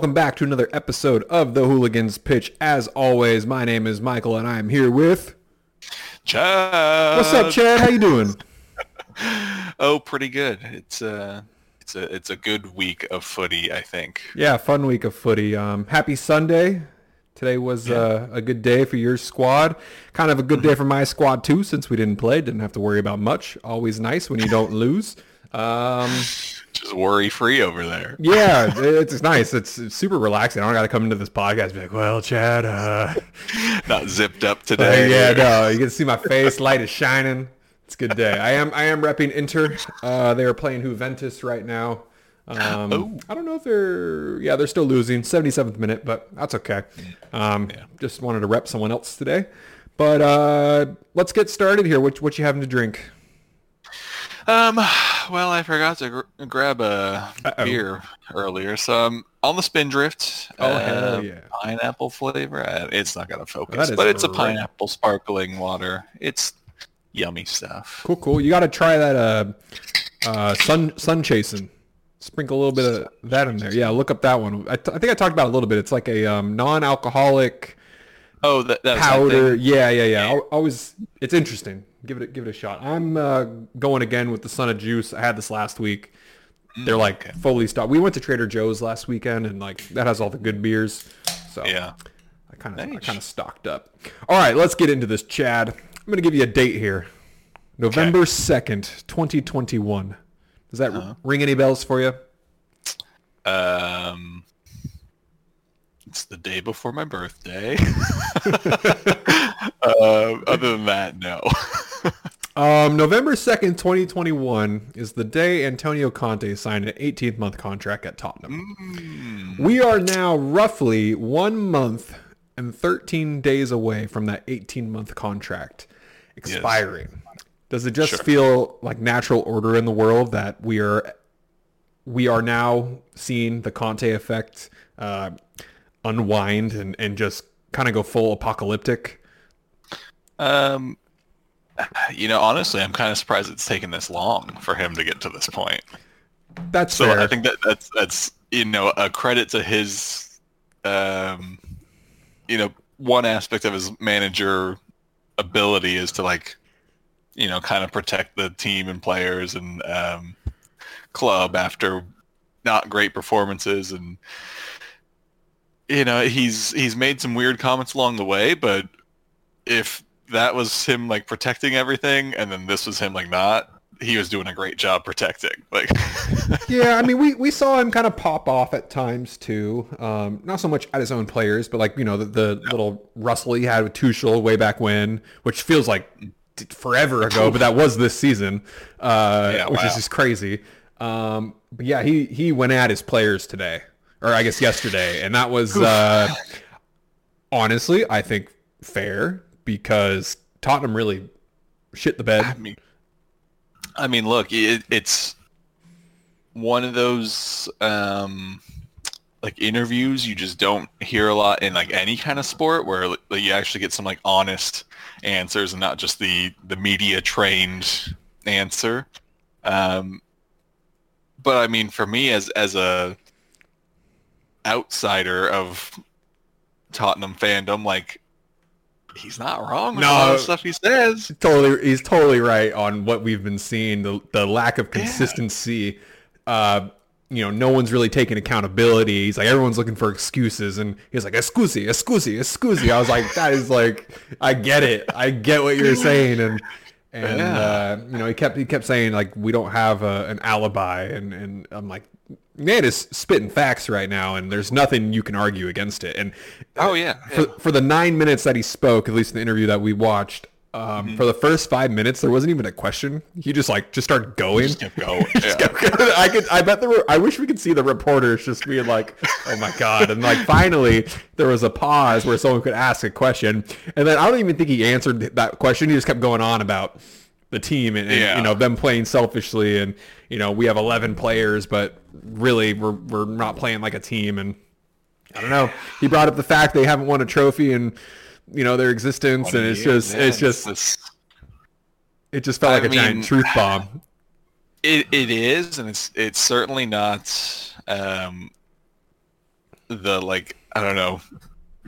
Welcome back to another episode of the Hooligans Pitch. As always, my name is Michael and I am here with Chad. What's up, Chad? How you doing? Oh, pretty good. It's a it's a it's a good week of footy, I think. Yeah, fun week of footy. Um, happy Sunday. Today was uh, a good day for your squad. Kind of a good day for my squad too, since we didn't play. Didn't have to worry about much. Always nice when you don't lose. Um, Just worry free over there. yeah, it's, it's nice. It's, it's super relaxing. I don't got to come into this podcast and be like, well, Chad, uh, Not zipped up today. yeah, no, you can see my face, light is shining. It's a good day. I am I am repping Inter. Uh, they are playing Juventus right now. Um, Oh. I don't know if they're yeah they're still losing 77th minute, but that's okay. Um, Just wanted to rep someone else today. But uh, let's get started here. What what you having to drink? Um. Well, I forgot to gr- grab a Uh-oh. beer earlier, so I'm on the Spindrift. Oh, hell uh, yeah. Pineapple flavor. Uh, It's not gonna focus, but it's a pineapple sparkling water. It's yummy stuff. Cool, cool. You got to try that uh, uh, sun sun chasing. Sprinkle a little bit of that in there. Yeah, look up that one. I, t- I think I talked about it a little bit. It's like a um, non-alcoholic Oh, that that powder. thing. Yeah, yeah, yeah. Always, it's interesting. Give it, a, give it a shot. I'm uh, going again with the Son of Juice. I had this last week. They're like fully stocked. We went to Trader Joe's last weekend, and like that has all the good beers. So Yeah. I kind of, I Nice. kind of stocked up. All right, let's get into this, Chad. I'm gonna give you a date here, November second, 2021. Does that Uh-huh. ring any bells for you? Um, it's the day before my birthday. uh, other than that, no. Um, November 2nd, 2021 is the day Antonio Conte signed an 18-month contract at Tottenham. We are now roughly one month and 13 days away from that 18 month contract expiring. Does it just Sure. feel like natural order in the world that we are we are now seeing the Conte effect uh, unwind and, and just kind of go full apocalyptic? Um, you know, honestly, I'm kind of surprised it's taken this long for him to get to this point. That's So fair. I think that that's that's you know a credit to his, um, you know, one aspect of his manager ability is to like, you know, kind of protect the team and players and um, club after not great performances and you know he's he's made some weird comments along the way but if that was him like protecting everything and then this was him like not he was doing a great job protecting like yeah, I mean, we, we saw him kind of pop off at times too. Um, not so much at his own players, but like you know the, the little rustle he had with Tuchel way back when, which feels like forever ago, but that was this season, uh, Yeah, which is just crazy. Um, but yeah, he he went at his players today, or I guess yesterday, and that was uh, honestly, I think fair because Tottenham really shit the bed. I mean, I mean, look, it, it's one of those um, like interviews you just don't hear a lot in like any kind of sport where like, you actually get some like honest answers and not just the the media trained answer. Um, but I mean, for me as as a outsider of Tottenham fandom, like he's not wrong with a lot No. of stuff he says. totally he's totally right on what we've been seeing the the lack of consistency uh you know no one's really taking accountability he's like everyone's looking for excuses and he's like excusi excusi excusi i was like that is like i get it i get what you're saying and and Yeah. uh you know he kept he kept saying like we don't have a, an alibi and and i'm like man is spitting facts right now and there's nothing you can argue against it and Oh yeah, for, for the nine minutes that he spoke, at least in the interview that we watched, um, Mm-hmm. for the first five minutes, there wasn't even a question. He just like just started going. just kept going. Just Yeah. kept going. I could, I bet there were. I wish we could see the reporters just being like, "Oh my god!" And like finally, there was a pause where someone could ask a question, and then I don't even think he answered that question. He just kept going on about the team and, and, Yeah. you know them playing selfishly, and you know we have eleven players, but really we're we're not playing like a team, and I don't know. He brought up the fact they haven't won a trophy in you know their existence, and it's just it's just this- it just felt I like a giant truth bomb. It it is, and it's it's certainly not um, the like I don't know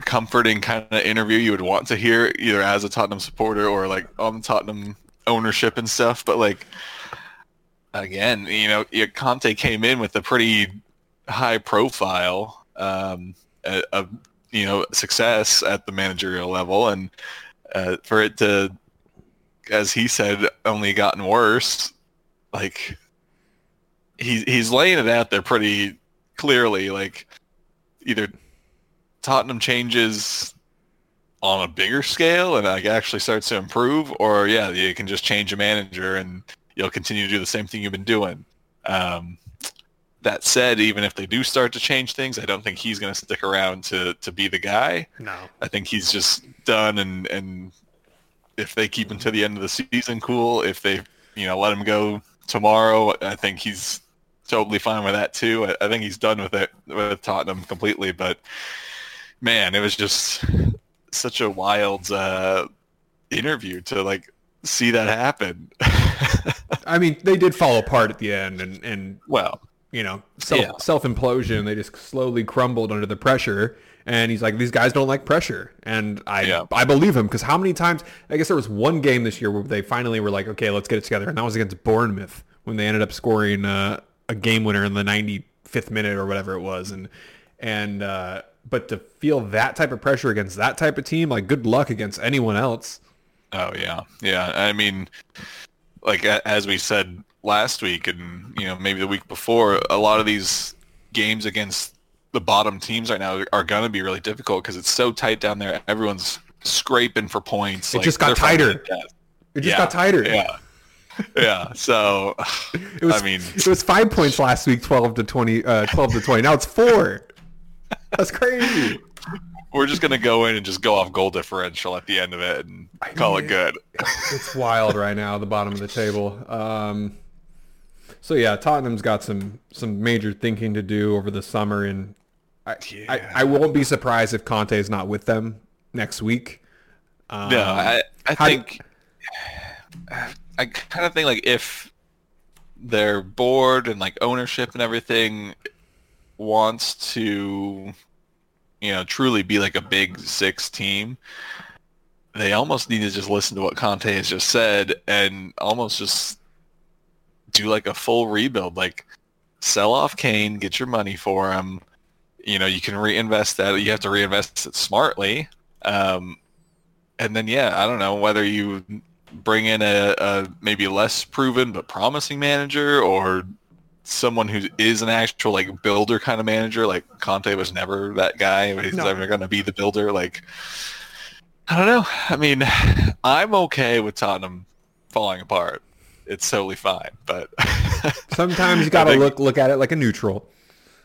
comforting kind of interview you would want to hear either as a Tottenham supporter or like on Tottenham ownership and stuff. But like again, you know, Conte came in with a pretty high profile um, of you know success at the managerial level, and uh, for it to, as he said, only gotten worse. Like he's he's laying it out there pretty clearly. Like either Tottenham changes on a bigger scale and like actually starts to improve, or yeah, you can just change a manager and you'll continue to do the same thing you've been doing. Um, that said, even if they do start to change things, I don't think he's going to stick around to to be the guy. No, I think he's just done, and and if they keep him to the end of the season, cool. If they you know let him go tomorrow, I think he's totally fine with that too. I, I think he's done with it with Tottenham completely. But man, it was just such a wild uh, interview to like see that happen. I mean, they did fall apart at the end, and and well, you know, self yeah. self implosion. They just slowly crumbled under the pressure. And he's like, these guys don't like pressure, and I yeah. I believe him because how many times? I guess there was one game this year where they finally were like, okay, let's get it together, and that was against Bournemouth when they ended up scoring uh, a game winner in the 95th minute or whatever it was, and and uh, but to feel that type of pressure against that type of team, like good luck against anyone else. Oh yeah, yeah. I mean, like as we said last week, and you know maybe the week before, a lot of these games against the bottom teams right now are going to be really difficult because it's so tight down there. Everyone's scraping for points. It like, just got tighter. It just yeah, got tighter. Yeah. yeah. So it was. I mean, it was five points last week, twelve to twenty, uh, twelve to twenty. Now it's four. That's crazy. We're just gonna go in and just go off goal differential at the end of it and call it good. It's wild right now, the bottom of the table. Um, so yeah, Tottenham's got some some major thinking to do over the summer, and I yeah. I, I, won't be surprised if Conte is not with them next week. Um, no, I I think I kind of think like if their board and like ownership and everything wants to, you know, truly be like a big six team, they almost need to just listen to what Conte has just said and almost just do like a full rebuild. Like sell off Kane, get your money for him. You know, you can reinvest that. You have to reinvest it smartly. Um, and then, yeah, I don't know whether you bring in a, a maybe less proven but promising manager or someone who is an actual like builder kind of manager. Like Conte was never that guy. He's no. never going to be the builder. Like I don't know. I mean, I'm okay with Tottenham falling apart. It's totally fine. But sometimes you got to look look at it like a neutral.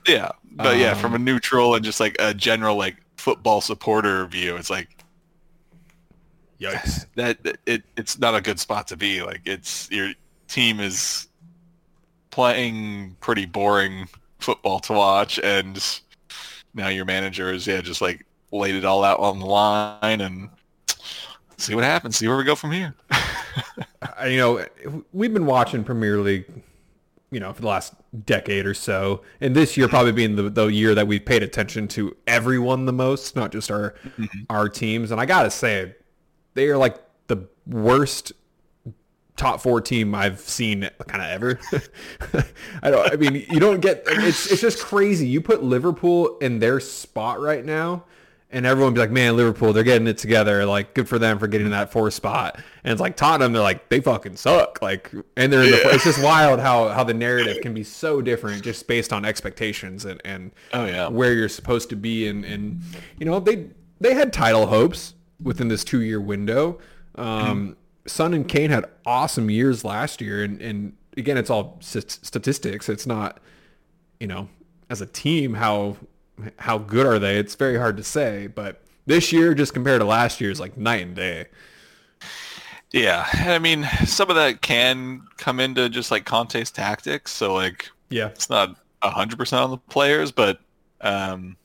Yeah, but um, yeah, from a um, neutral and just like a general like football supporter view, it's like yikes. That it it's not a good spot to be. Like it's your team is playing pretty boring football to watch, and now your manager is yeah just like laid it all out on the line and see what happens. See where we go from here. you know, we've been watching Premier League, you know, for the last decade or so, and this year probably being the, the year that we've paid attention to everyone the most, not just our mm-hmm. our teams. And I gotta say, they are like the worst top four team I've seen kind of ever. I don't. I mean, you don't get. It's it's just crazy. You put Liverpool in their spot right now, and everyone be like, "Man, Liverpool, they're getting it together. Like, good for them for getting that four spot." And it's like Tottenham, they're like, they fucking suck. Like, and they're in the. It's just wild how how the narrative can be so different just based on expectations and and oh yeah where you're supposed to be and and you know they they had title hopes within this two year window. Um, mm Son and Kane had awesome years last year, and and again, it's all statistics. It's not, you know, as a team how how good are they? It's very hard to say, but this year, just compared to last year, is like night and day. Yeah, I mean, some of that can come into just like Conte's tactics. So like, yeah, it's not hundred percent on the players, but um,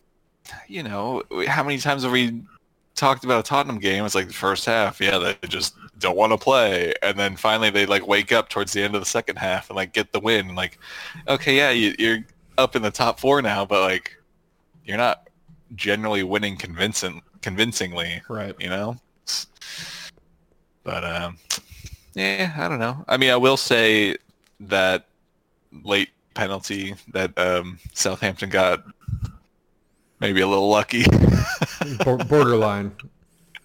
you know, how many times have we talked about a Tottenham game? It's like the first half, yeah, they just don't want to play, and then finally they like wake up towards the end of the second half and like get the win. And, like, okay, yeah, you, you're up in the top four now, but like, you're not generally winning convincing convincingly, Right. you know. But um, yeah, I don't know. I mean, I will say that late penalty that um, Southampton got maybe a little lucky. Borderline.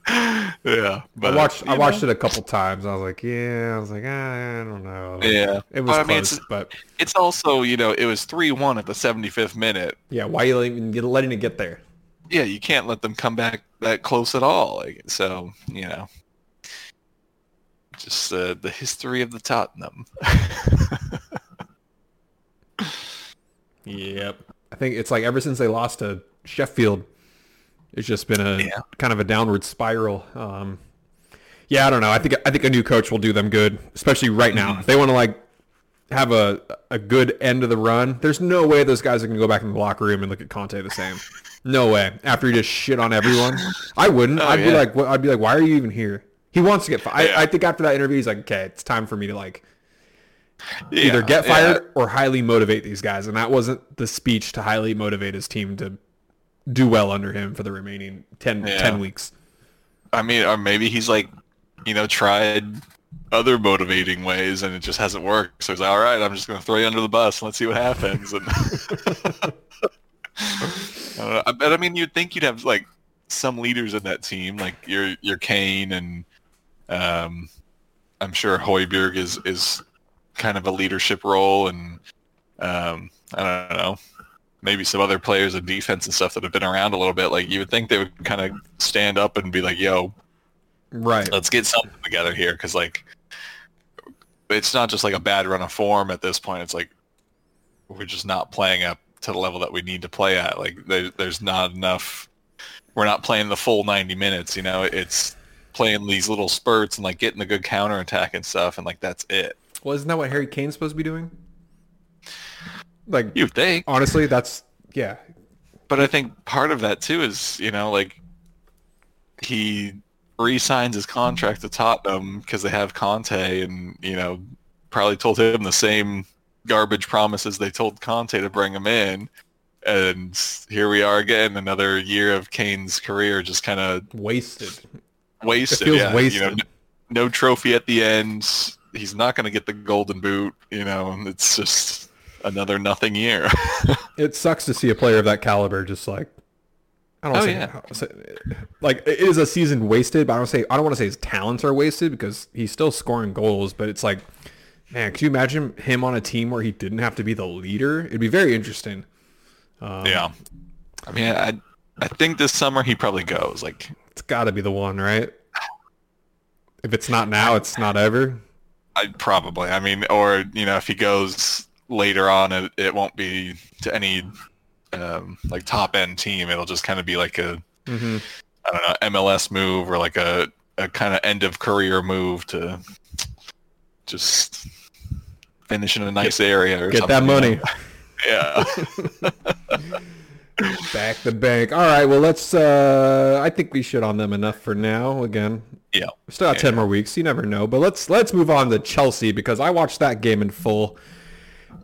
yeah, but I watched. I watched know, it a couple times. I was like, yeah. I was like, ah, I don't know. Yeah, It was But, I mean, close, it's- but It's also you know it was three one at the 75th minute. yeah. Why are you even letting it get there? Yeah, you can't let them come back that close at all. Like so, you know, just uh, the history of the Tottenham. Yep. I think it's like ever since they lost to Sheffield, it's just been a Yeah. kind of a downward spiral. Um, yeah, I don't know. I think I think a new coach will do them good, especially right now. If they want to like have a a good end of the run, there's no way those guys are going to go back in the locker room and look at Conte the same. No way. After he just shit on everyone, I wouldn't. Oh, I'd be like, I'd be like, why are you even here? He wants to get fired. Yeah. I, I think after that interview, he's like, okay, it's time for me to like Yeah, either get yeah. fired or highly motivate these guys. And that wasn't the speech to highly motivate his team to do well under him for the remaining 10, Yeah. 10 weeks. I mean, or maybe he's like, you know, tried other motivating ways and it just hasn't worked. So he's like, all right, I'm just going to throw you under the bus and let's see what happens. And I, don't know. I. I mean, you'd think you'd have like some leaders in that team, like your your Kane and um, I'm sure Højbjerg is is kind of a leadership role, and um, I don't know, maybe some other players in defense and stuff that have been around a little bit. Like you would think they would kind of stand up and be like, "Yo, Right. let's get something together here," because like it's not just like a bad run of form at this point. It's like we're just not playing up to the level that we need to play at. Like there, there's not enough. We're not playing the full 90 minutes. You know, it's playing these little spurts and like getting the good counter attack and stuff, and like that's it. Well, isn't that what Harry Kane's supposed to be doing? Like, You think, honestly, that's, yeah. but I think part of that too is you know like he re-signs his contract to Tottenham because they have Conte, and you know probably told him the same garbage promises they told Conte to bring him in. And here we are again, another year of Kane's career just kind of Wasted. wasted. feels yeah, You know, wasted. no trophy at the end. He's not going to get the golden boot. You know, and it's just another nothing year. It sucks to see a player of that caliber just like, I don't Oh, say, yeah. say, like it is a season wasted, but I don't say I don't want to say his talents are wasted because he's still scoring goals. But it's like, man, could you imagine him on a team where he didn't have to be the leader? It'd be very interesting. Um, yeah. I mean, I I think this summer he probably goes. Like, It's got to be the one, right? If it's not now, it's not ever. I probably. I mean, or you know, if he goes later on, it, it won't be to any um, like top end team. It'll just kind of be like a hmm I don't know MLS move or like a a kind of end of career move to just finish in a nice area or Get something. that money. Yeah. Back the bank. All right. Well, let's. uh I think we should on them enough for now. Again, yeah. we still got Yeah. ten more weeks. You never know. But let's let's move on to Chelsea because I watched that game in full.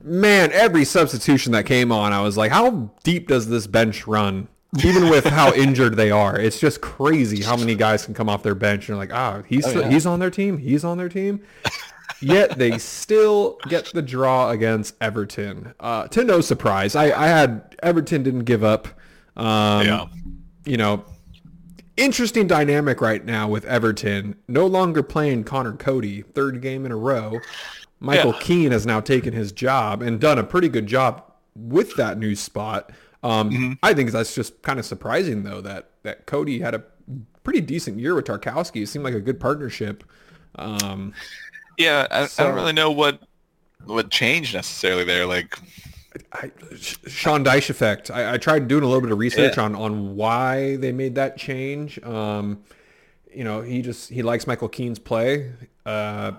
Man, every substitution that came on, I was like, how deep does this bench run? Even with how injured they are, it's just crazy how many guys can come off their bench. And like, ah, he's Oh, yeah. he's on their team. He's on their team. Yet they still get the draw against Everton. Uh, to no surprise, I, I had Everton didn't give up. Um, Yeah. You know, interesting dynamic right now with Everton. No longer playing Conor Coady, third game in a row. Michael Yeah. Keane has now taken his job and done a pretty good job with that new spot. Um, Mm-hmm. I think that's just kind of surprising though that that Coady had a pretty decent year with Tarkowski. It seemed like a good partnership. Um, Yeah. I, I don't really know what what changed necessarily there. Like, I, Sean Dyche effect. I, I tried doing a little bit of research Yeah. on on why they made that change. Um, you know, he just he likes Michael Keane's play. Uh,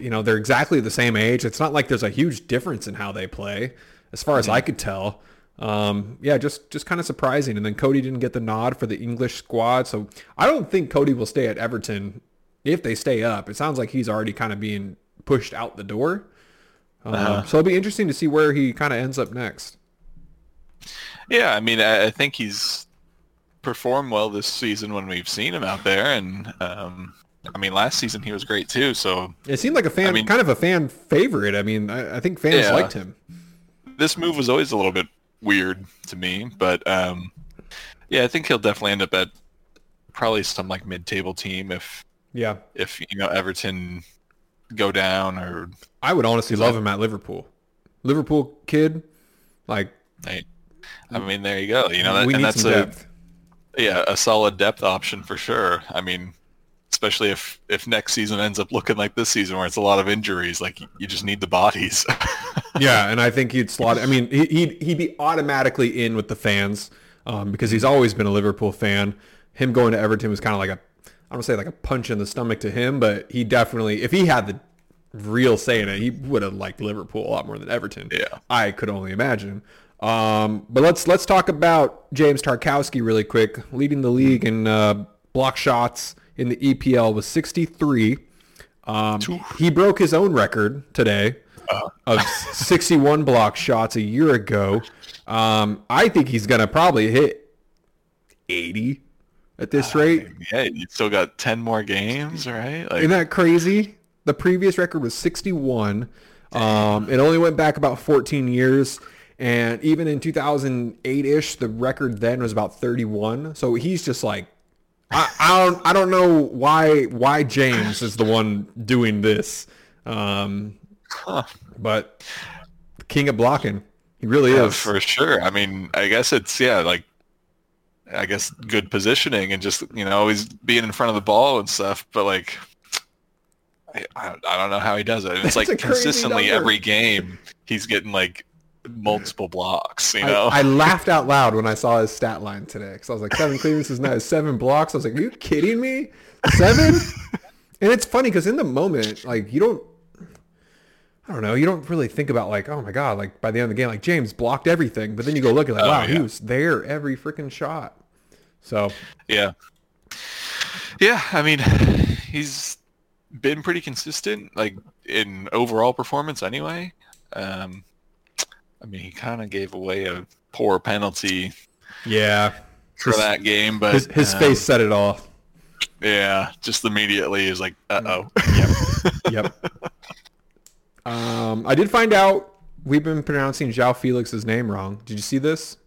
you know, they're exactly the same age. It's not like there's a huge difference in how they play, as far as I could tell. Um, yeah, just just kind of surprising. And then Coady didn't get the nod for the English squad, so I don't think Coady will stay at Everton if they stay up. It sounds like he's already kind of being pushed out the door. Um, Uh-huh. So it'll be interesting to see where he kind of ends up next. Yeah, I mean, I, I think he's performed well this season when we've seen him out there, and um, I mean, last season he was great too. So It seemed like a fan, I mean- kind of a fan favorite. I mean, I, I think fans Yeah. liked him. this move was always a little bit weird to me, but um, yeah, I think he'll definitely end up at probably some like mid-table team if Yeah, if you know Everton go down or I would honestly love him at Liverpool. Liverpool kid, like I, I mean, there you go. You know, that, and that's a depth. yeah a solid depth option for sure. I mean, especially if if next season ends up looking like this season where it's a lot of injuries, like you, just need the bodies. Yeah, and I think he'd slot. I mean, he- he'd he'd be automatically in with the fans um, because he's always been a Liverpool fan. Him going to Everton was kind of like a, I don't say like a punch in the stomach to him, but he definitely, if he had the real say in it, he would have liked Liverpool a lot more than Everton. Yeah. I could only imagine. Um, but let's let's talk about James Tarkowski really quick, leading the league in uh, block shots in the EPL was 63. Um, he broke his own record today of 61 block shots a year ago. Um, I think he's gonna probably hit 80 at this rate. yeah, you still got ten more games, right? Like, Isn't that crazy? The previous record was 61. Um, it only went back about 14 years. And even in 2008-ish, the record then was about 31. So he's just like, I, I don't, I don't know why, why James is the one doing this. Um, Huh. but king of blocking, he really Yeah, is. for sure. I mean, I guess it's yeah, like I guess good positioning and just you know always being in front of the ball and stuff. But like, I, I I don't know how he does it. It's That's like consistently every game he's getting like multiple blocks. You know, I, I laughed out loud when I saw his stat line today because I was like, seven clearances now, seven blocks. I was like, are you kidding me? Seven? and it's funny because in the moment, like you don't, I don't know, you don't really think about like, oh my god, like by the end of the game, like James blocked everything, but then you go look at like, Oh, wow, he was there every freaking shot. So yeah, yeah. I mean, he's been pretty consistent, like in overall performance anyway. Um, I mean, he kind of gave away a poor penalty yeah, for His- that game, but his, his um, face said it all. Yeah, just immediately is like, uh oh. Yep. Yep. Um, I did find out we've been pronouncing João Felix's name wrong. Did you see this?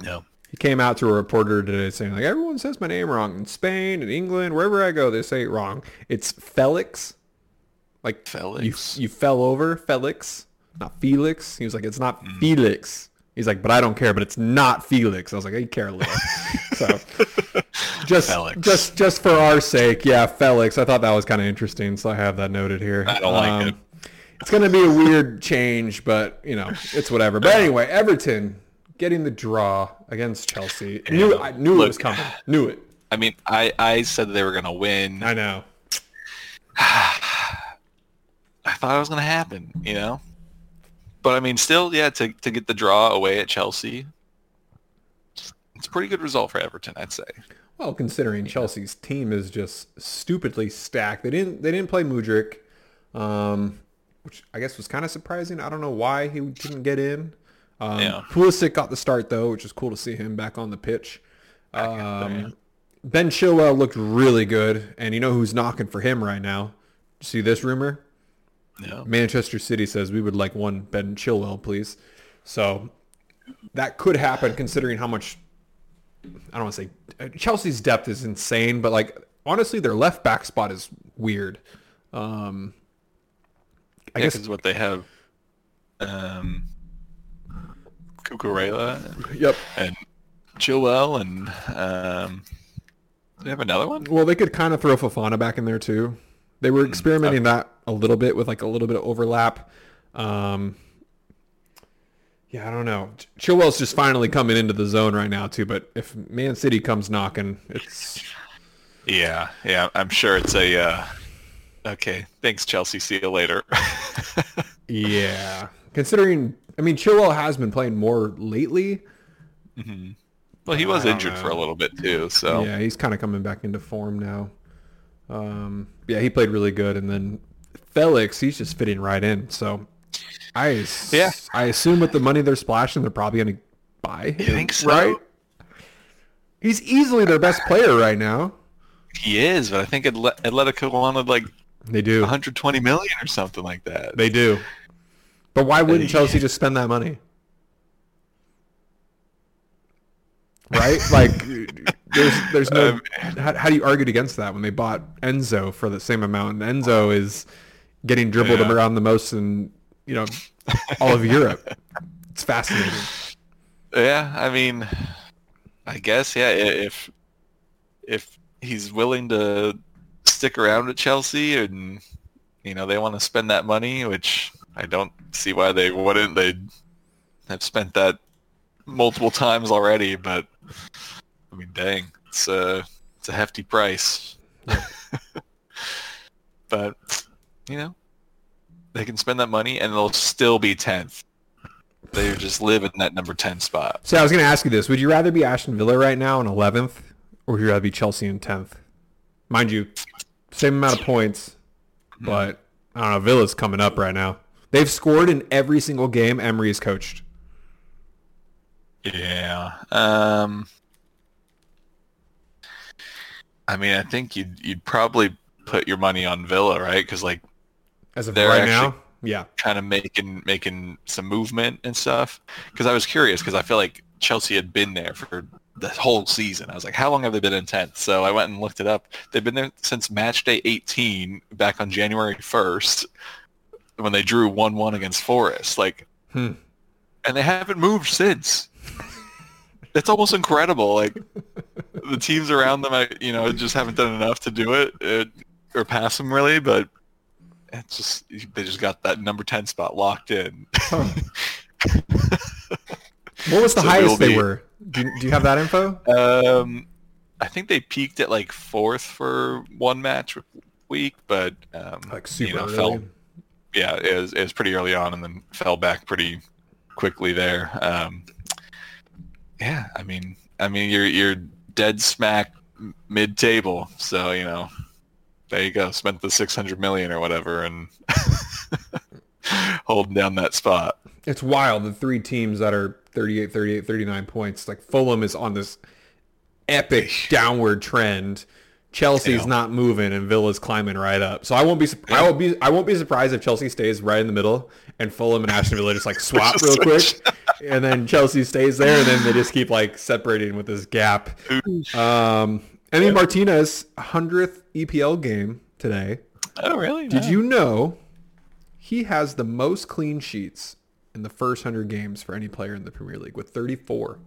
no. He came out to a reporter today saying like everyone says my name wrong in Spain in England wherever I go they say it wrong. It's Felix, like Felix. You you fell over Felix, not Felix. He was like it's not Mm. Felix. He's like, but I don't care. But it's not Felix. I was like, I care a little. so just Felix. just just for our sake, yeah, Felix. I thought that was kind of interesting, so I have that noted here. I don't like it. It's gonna be a weird change, but you know, it's whatever. But anyway, Everton getting the draw against Chelsea. Knew I knew it Look- was coming. Knew it. I mean, I, I said they were going to win. I know. I thought it was going to happen, you know? But I mean, still, yeah, to, to get the draw away at Chelsea, it's a pretty good result for Everton, I'd say. Well, considering Chelsea's team is just stupidly stacked. They didn't they didn't play Mudryk, um, which I guess was kind of surprising. I don't know why he didn't get in. Um, Yeah. Pulisic got the start though, which is cool to see him back on the pitch. out there, Um, ben Chilwell looked really good, and you know who's knocking for him right now? See this rumor? Yeah. Manchester City says we would like one Ben Chilwell, please. So that could happen considering how much I don't want to say Chelsea's depth is insane, but like honestly, their left back spot is weird. Um, I I guess guess what they have um, Cucurella yep. and Chilwell and um, do they have another one? Well, they could kind of throw Fofana back in there too. They were experimenting that a little bit with like a little bit of overlap. Um, yeah, I don't know. Ch- Chilwell's just finally coming into the zone right now too. But if Man City comes knocking, it's Yeah, yeah. I'm sure it's a. Uh, okay, thanks, Chelsea. See you later. yeah. Considering, I mean, Chilwell has been playing more lately. well, he was injured for a little bit too, so Yeah, he's kind of coming back into form now. Um, yeah, he played really good, and then Felix, he's just fitting right in. So, I Yeah. I assume with the money they're splashing, they're probably going to buy him, think so? right? He's easily their best player right now. He is, but I think Atletico wanted like They do. 120 million or something like that. They do. But why wouldn't. Chelsea just spend that money? Right? Like, there's there's no. Um, how, how do you argue against that when they bought Enzo for the same amount? And Enzo is getting dribbled Yeah. around the most in you know all of Europe. It's fascinating. Yeah, I mean, I guess yeah. If if he's willing to stick around at Chelsea and you know they want to spend that money, which I don't see why they wouldn't. They have spent that multiple times already, but I mean, dang, it's a it's a hefty price. but you know, they can spend that money and they'll still be tenth. They just live in that number ten spot. So I was going to ask you this: Would you rather be Ashton Villa right now in eleventh, or would you rather be Chelsea in tenth? Mind you, same amount of points, but I don't know. Villa's coming up right now. They've scored in every single game Emery has coached. Yeah. Um. I mean, I think you'd you'd probably put your money on Villa, right? Because like As of They're right now, yeah. kind of making making some movement and stuff. Because I was curious because I feel like Chelsea had been there for the whole season. I was like, how long have they been in tenth? So I went and looked it up. They've been there since match day 18, back on January 1st, when they drew 1-1 against Forest. Like, Hmm. and they haven't moved since. It's almost incredible. Like the teams around them, I, you know, just haven't done enough to do it uh, or pass them really, but it's just they just got that number ten spot locked in. Huh. What was the So highest we'll they be- were? Do you, do you have that info? Um, I think they peaked at like fourth for one match week, but um, Like super you know, early. fell. Yeah, it was, it was pretty early on, and then fell back pretty quickly there. Um, yeah, I mean, I mean, you're you're dead smack mid table, so you know, there you go. Spent the six hundred million or whatever, and holding down that spot. It's wild. The three teams that are 38, 38, 39 points. Like Fulham is on this epic downward trend. Chelsea's not moving and Villa's climbing right up. So I won't be I won't be I won't be surprised if Chelsea stays right in the middle and Fulham and Aston Villa just like swap real quick and then Chelsea stays there and then they just keep like separating with this gap. Um Emi Martinez 100th EPL game today. Oh, really? Did you know he has the most clean sheets in the first 100 games for any player in the Premier League with 34?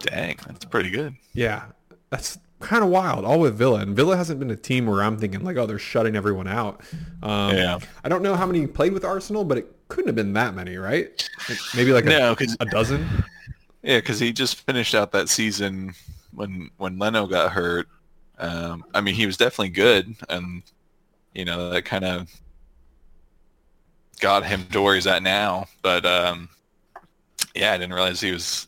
Dang, that's pretty good. Yeah, that's kind of wild. All with Villa, and Villa hasn't been a team where I'm thinking like, oh, they're shutting everyone out. Um, Yeah. I don't know how many played with Arsenal, but it couldn't have been that many, right? Like, Maybe like a, No, because a dozen. Yeah, because he just finished out that season when when Leno got hurt. Um, I mean, he was definitely good, and you know that kind of got him to where he's at now. But um, yeah, I didn't realize he was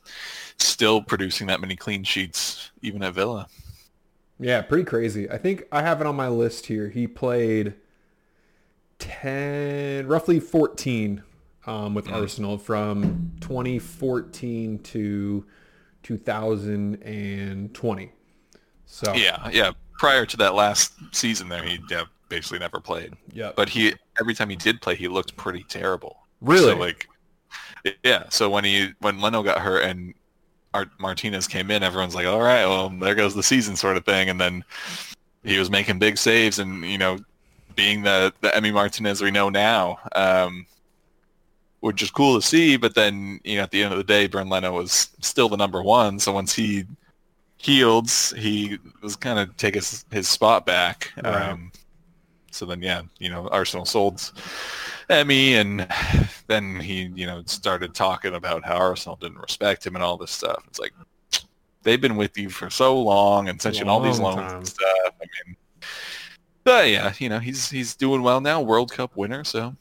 still producing that many clean sheets even at Villa. Yeah, pretty crazy. I think I have it on my list here. He played 10, roughly 14 um, with Arsenal from 2014 to 2020. So, Yeah, yeah. Prior to that last season, there he yeah, basically never played. yeah. But he every time he did play, he looked pretty terrible. Really? So like, yeah. So when he when Leno got hurt and Martinez came in, everyone's like, all right, well, there goes the season, sort of thing. And then he was making big saves, and you know, being the the Emi Martinez we know now, um, which is cool to see. But then you know, at the end of the day, Bernd Leno was still the number one. So once he healed, he was kind of take his his spot back. Right. Um, so then, yeah, you know, Arsenal sold Emi, and then he, you know, started talking about how Arsenal didn't respect him and all this stuff. It's like they've been with you for so long and sent you all these Long loans time. and stuff. I mean, but yeah, you know, he's he's doing well now, World Cup winner, so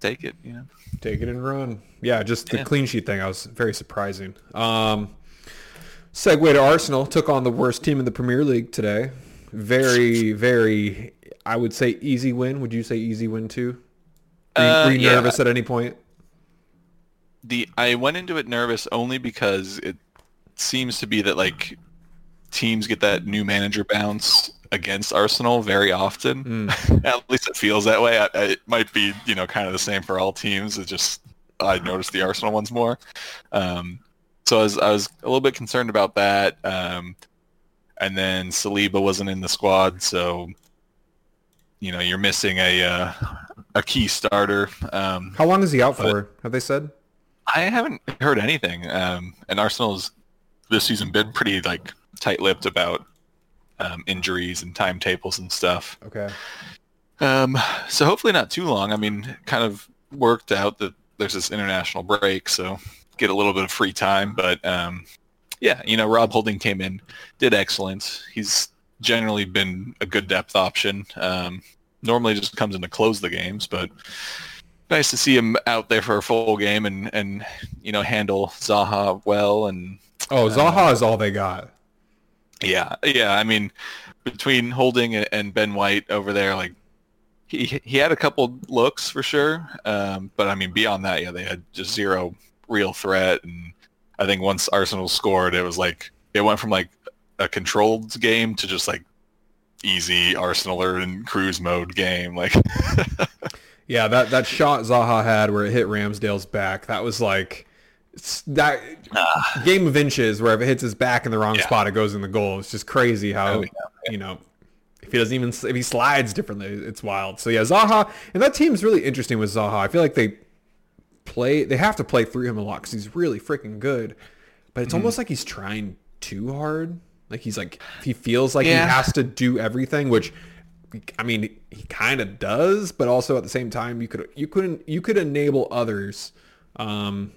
take it. You know, Take it and run. Yeah, just the Yeah. clean sheet thing. I was very surprising. Um, segue to Arsenal. Took on the worst team in the Premier League today. Very, very, I would say easy win. Would you say easy win too? Were you, Uh, were you yeah. nervous at any point? the I went into it nervous only because it seems to be that like teams get that new manager bounce against Arsenal very often. Mm. At least it feels that way. I, I, it might be you know kind of the same for all teams. It just I noticed the Arsenal ones more. Um, so I was I was a little bit concerned about that. Um, and then Saliba wasn't in the squad, so you know you're missing a uh, a key starter. Um, How long is he out for? Have they said? I haven't heard anything. Um, and Arsenal's this season been pretty like tight-lipped about um, injuries and timetables and stuff. Okay. Um, so hopefully not too long. I mean, kind of worked out that there's this international break, so get a little bit of free time. But um, yeah, you know, Rob Holding came in, did excellent. He's generally been a good depth option. Um, normally just comes in to close the games, but nice to see him out there for a full game and and you know handle Zaha well and Oh, Zaha is all they got. yeah yeah I mean between Holding and Ben White over there like he he had a couple looks for sure um, but I mean beyond that yeah they had just zero real threat and I think once Arsenal scored it was like it went from like a controlled game to just like easy Arsenaler and cruise mode game like Yeah, that that shot Zaha had where it hit Ramsdale's back, that was like that ah. game of inches where if it hits his back in the wrong Yeah. spot, it goes in the goal. It's just crazy how Oh, yeah. you know if he doesn't even if he slides differently, it's wild. So yeah, Zaha and that team's really interesting with Zaha. I feel like they play they have to play through him a lot because he's really freaking good, but it's mm-hmm. almost like he's trying too hard. Like he's like he feels like Yeah. he has to do everything, which I mean, he kind of does, but also at the same time, you could you couldn't you could enable others um,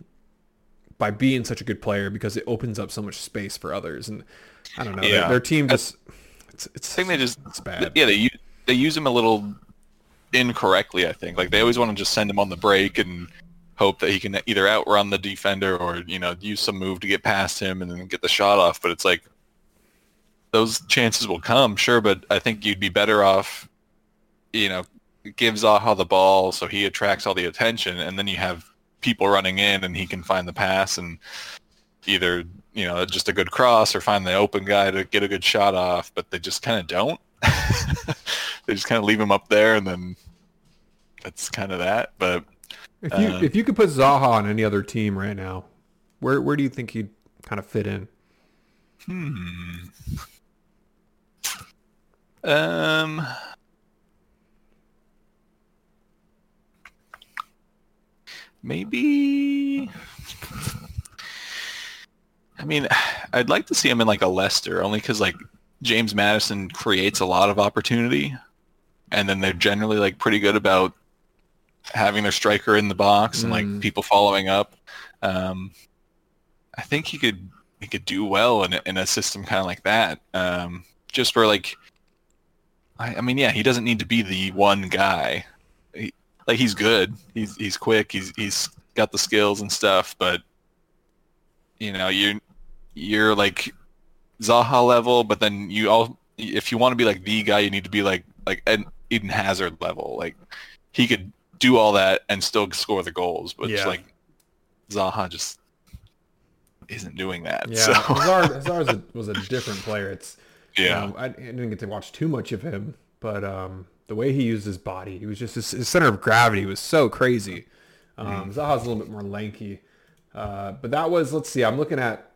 by being such a good player because it opens up so much space for others. And I don't know, their, their team just it's it's I think they just it's bad. yeah they use they use him a little incorrectly I think like they always want to just send him on the break and hope that he can either outrun the defender or you know use some move to get past him and then get the shot off but it's like those chances will come sure but I think you'd be better off you know give Zaha the ball so he attracts all the attention and then you have people running in and he can find the pass and either you know just a good cross or find the open guy to get a good shot off but they just kind of don't they just kind of leave him up there and then that's kind of that but If you Uh, if you could put Zaha on any other team right now, where where do you think he'd kind of fit in? Um maybe I mean, I'd like to see him in like a Leicester, only because like James Maddison creates a lot of opportunity, and then they're generally like pretty good about having their striker in the box and like Mm. people following up. Um, I think he could he could do well in a, in a system kind of like that. Um, just where like, I, I mean, yeah, he doesn't need to be the one guy. He, like he's good. He's he's quick. He's he's got the skills and stuff, but you know, you you're like Zaha level, but then you all if you want to be like the guy, you need to be like like an Eden Hazard level. Like he could do all that and still score the goals, but it's Yeah. like Zaha just isn't doing that. Yeah, So Hazard, Hazard was a, was a different player. It's yeah, Um, I, I didn't get to watch too much of him, but um, the way he used his body, he was just his, his center of gravity was so crazy. Um, Zaha's a little bit more lanky, uh, but that was let's see. I'm looking at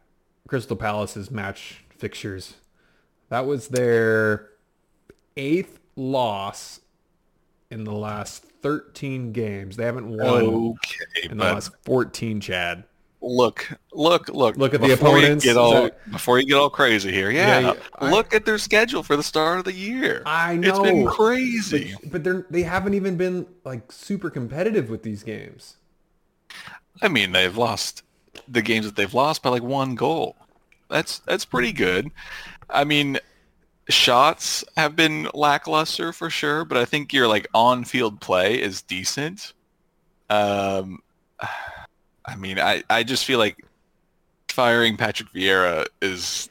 Crystal Palace's match fixtures. That was their eighth loss in the last 13 games. They haven't won okay, in the last 14. Chad. Look, look, look. Look at the before you opponents. Get all, that- Before you get all crazy here, Yeah, yeah. yeah, I- look at their schedule for the start of the year. I know. It's been crazy. But, but they're they haven't even been like super competitive with these games. I mean, they've lost the games that they've lost by like one goal. That's that's pretty good. I mean, shots have been lackluster for sure, but I think your like on-field play is decent. Um, I mean, I I just feel like firing Patrick Vieira is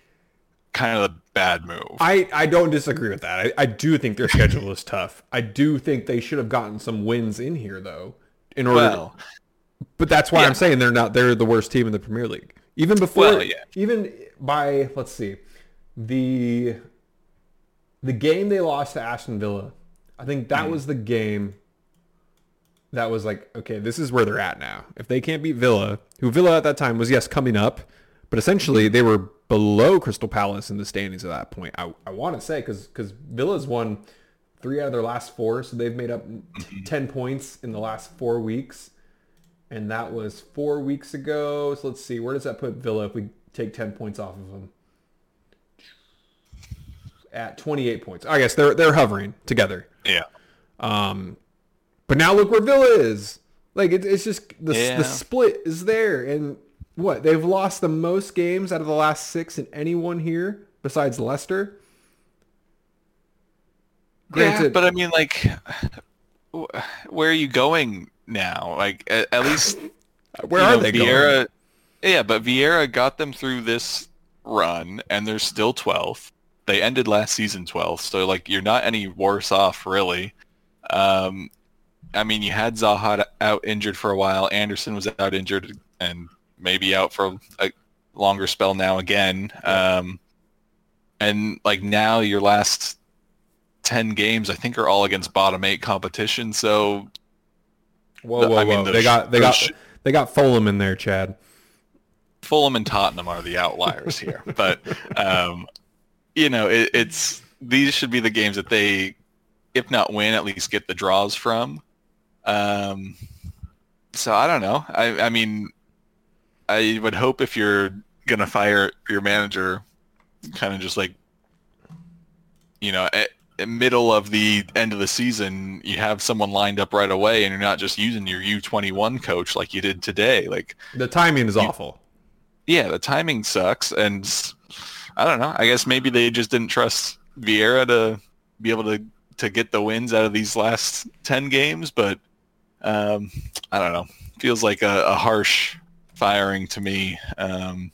kind of a bad move. I, I don't disagree with that. I, I do think their schedule is tough. I do think they should have gotten some wins in here though. In order well, But that's why Yeah. I'm saying they're not. They're the worst team in the Premier League. Even before, Well, yeah. even by let's see, the the game they lost to Aston Villa. I think that Hmm. was the game that was like, okay, this is where they're at now. If they can't beat Villa, who Villa at that time was yes coming up, but essentially they were below Crystal Palace in the standings at that point. I, I want to say because because Villa's won three out of their last four, so they've made up t- ten points in the last four weeks, and that was four weeks ago. So let's see, where does that put Villa if we take ten points off of them? At 28 points. I guess they're they're hovering together. Yeah. Um, But now look where Villa is. Like it, it's just the Yeah. the split is there, and what they've lost the most games out of the last six in anyone here besides Leicester. yeah, Granted, but I mean, like, where are you going now? Like, at, at least where are know, they Vieira, going? Yeah, but Vieira got them through this run, and they're still 12th. They ended last season 12th, so like you're not any worse off, really. Um, I mean, you had Zaha out injured for a while. Andersen was out injured and maybe out for a longer spell now again. Um, and like now, your last 10 games, I think, are all against bottom eight competition. So Whoa, whoa, I mean, whoa! the they got they got sh- they got Fulham in there, Chad. Fulham and Tottenham are the outliers here, but um, you know it, it's these should be the games that they, if not win, at least get the draws from. Um, so I don't know. I, I mean, I would hope if you're gonna fire your manager, kind of just like, you know, at, at middle of the end of the season, you have someone lined up right away, and you're not just using your U21 coach like you did today. Like The timing is awful. yeah, the timing sucks, and I don't know. I guess maybe they just didn't trust Vieira to be able to to get the wins out of these last ten games, but um, I don't know. Feels like a, a harsh firing to me. Um,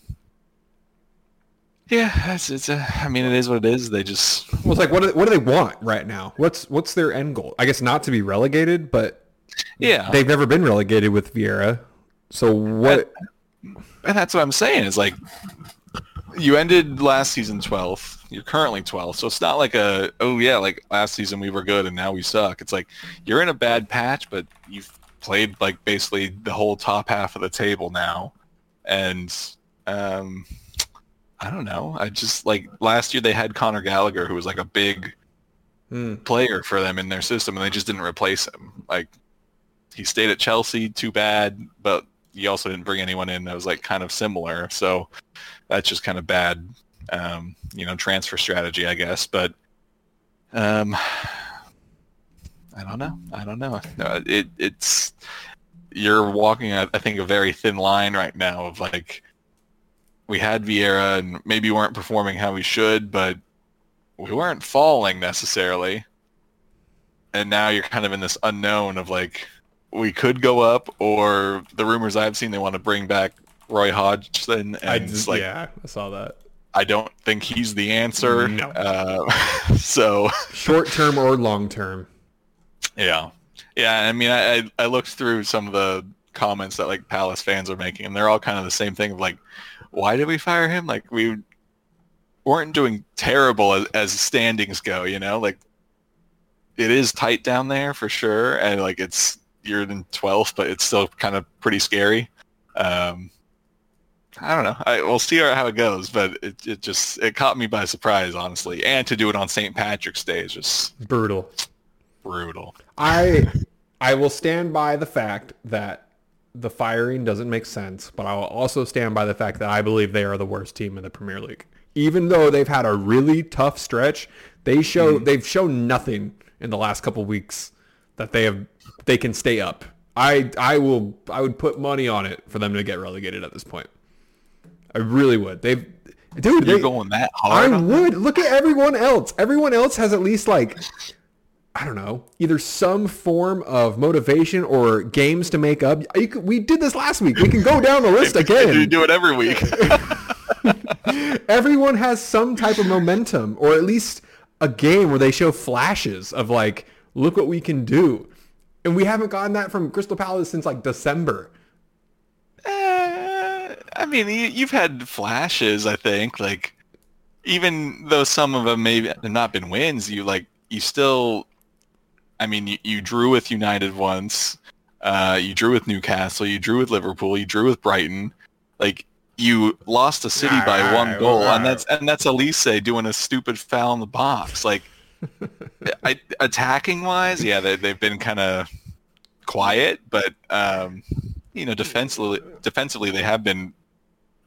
yeah, it's, it's a. I mean, it is what it is. They just Well, it's like what do, what do they want right now? What's what's their end goal? I guess not to be relegated, but yeah. they've never been relegated with Vieira. So what? And that's what I'm saying. Is like you ended last season 12th. You're currently 12, So it's not like a oh yeah, like last season we were good and now we suck. It's like you're in a bad patch, but you've played like basically the whole top half of the table now. And um I don't know. I just like last year they had Conor Gallagher who was like a big Hmm. player for them in their system and they just didn't replace him. Like he stayed at Chelsea, too bad, but you also didn't bring anyone in that was like kind of similar. So that's just kind of bad, um, you know, transfer strategy, I guess. But um, I don't know. I don't know. No, it it's you're walking, I think, a very thin line right now of like we had Vieira and maybe weren't performing how we should, but we weren't falling necessarily. And now you're kind of in this unknown of like we could go up, or the rumors I've seen they want to bring back Roy Hodgson, and I just, like yeah, I saw that. I don't think he's the answer. No. Uh, so Short term or long term. yeah, yeah. I mean, I I I looked through some of the comments that like Palace fans are making, and they're all kind of the same thing of like, why did we fire him? Like we weren't doing terrible as, as standings go, you know, like it is tight down there for sure, and like it's you're in 12th, but it's still kind of pretty scary. Um, I don't know. I, we'll see how it goes, but it, it just it caught me by surprise, honestly. And to do it on St. Patrick's Day is just Brutal. brutal. I I will stand by the fact that the firing doesn't make sense, but I will also stand by the fact that I believe they are the worst team in the Premier League. Even though they've had a really tough stretch, they show mm-hmm. they've shown nothing in the last couple weeks that they have they can stay up. I I will I would put money on it for them to get relegated at this point. I really would. They've dude, You're they, going that I hard? them? would look at everyone else. Everyone else has at least like I don't know, either some form of motivation or games to make up. You could, we did this last week. We can go down the list You again. do it every week. Everyone has some type of momentum or at least a game where they show flashes of like, look what we can do. And we haven't gotten that from Crystal Palace since like December. I mean, you, you've had flashes. I think like even though some of them may have not been wins, you like you still. I mean, you, you drew with United once. Uh, you drew with Newcastle. You drew with Liverpool. You drew with Brighton. Like you lost a City by Alright, one goal, alright. and that's and that's Elise doing a stupid foul in the box. Like I, attacking wise, yeah, they, they've been kind of quiet, but um, you know, defensively, defensively they have been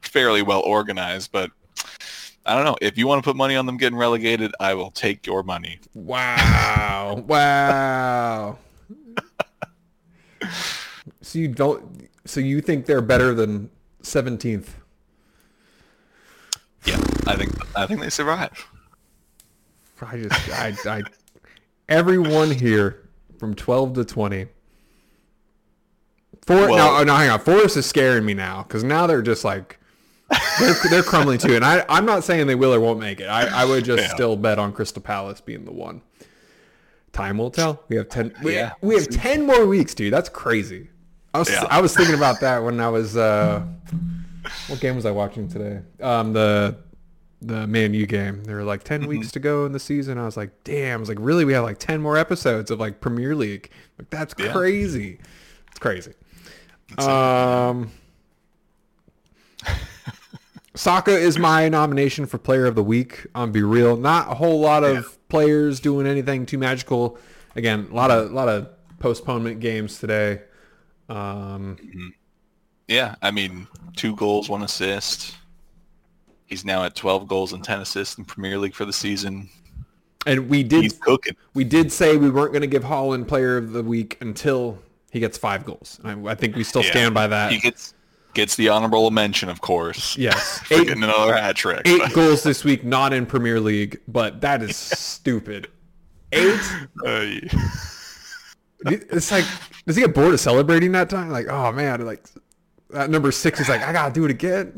fairly well organized. But I don't know if you want to put money on them getting relegated, I will take your money. Wow. wow. so you don't so you think they're better than 17th? Yeah, I think I think they survive. I just I I everyone here from 12 to 20 For Well- no, no, hang on. Forest is scaring me now because now they're just like they're, they're crumbling too. And I, I'm not saying they will or won't make it. I, I would just Yeah. still bet on Crystal Palace being the one. Time will tell. We have ten. We, Yeah. we have ten more weeks, dude. That's crazy. I was Yeah. I was thinking about that when I was. Uh, what game was I watching today? Um, the the Man U game. There were like 10 Mm-hmm. weeks to go in the season. I was like, damn. I was like, really? We have like ten more episodes of like Premier League. Like that's Yeah. crazy. It's crazy. Um. Saka is my nomination for Player of the Week. On Be Real, not a whole lot of Yeah. players doing anything too magical. Again, a lot of a lot of postponement games today. Um, Yeah, I mean, two goals, one assist. He's now at 12 goals and 10 assists in Premier League for the season. and we did He's cooking. we did say we weren't going to give Haaland Player of the Week until he gets five goals. I, I think we still Yeah. stand by that. He gets gets the honorable mention, of course. yes, For eight, getting another hat trick. eight goals this week, not in Premier League, but that is stupid. Eight. Uh, yeah. It's like, does he get bored of celebrating that time? Like, oh man, like that number six is like, I gotta do it again.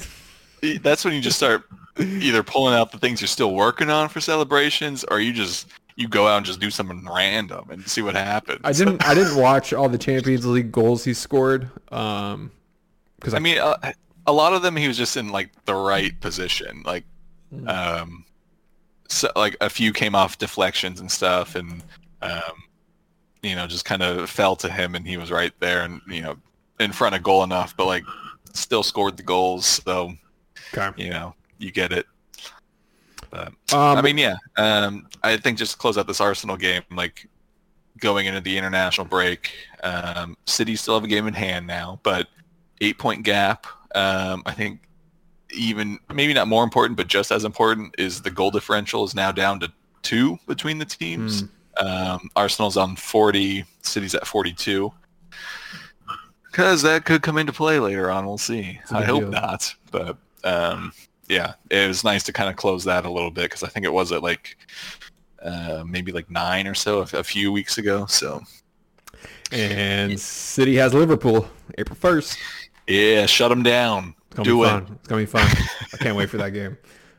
That's when you just start either pulling out the things you're still working on for celebrations, or you just you go out and just do something random and see what happens. I didn't, I didn't watch all the Champions League goals he scored. Um, because I mean, a, a lot of them he was just in like the right position. Like, um, so, like a few came off deflections and stuff, and um, you know, just kind of fell to him, and he was right there, and you know, in front of goal enough, but like still scored the goals. So okay. you know, you get it. But Um, I mean, yeah. Um, I think just to close out this Arsenal game, like going into the international break, um, City still have a game in hand now, but eight point gap. Um, I think even maybe not more important, but just as important is the goal differential is now down to two between the teams. Um, Arsenal's on 40, City's at 42. Because that could come into play later on. We'll see. I big hope deal. not. But um, yeah, it was nice to kind of close that a little bit because I think it was at like uh, maybe like nine or so a, a few weeks ago. So and City has Liverpool April first. Yeah, shut them down. It's gonna Do be it. fun. It's gonna be fun. I can't wait for that game.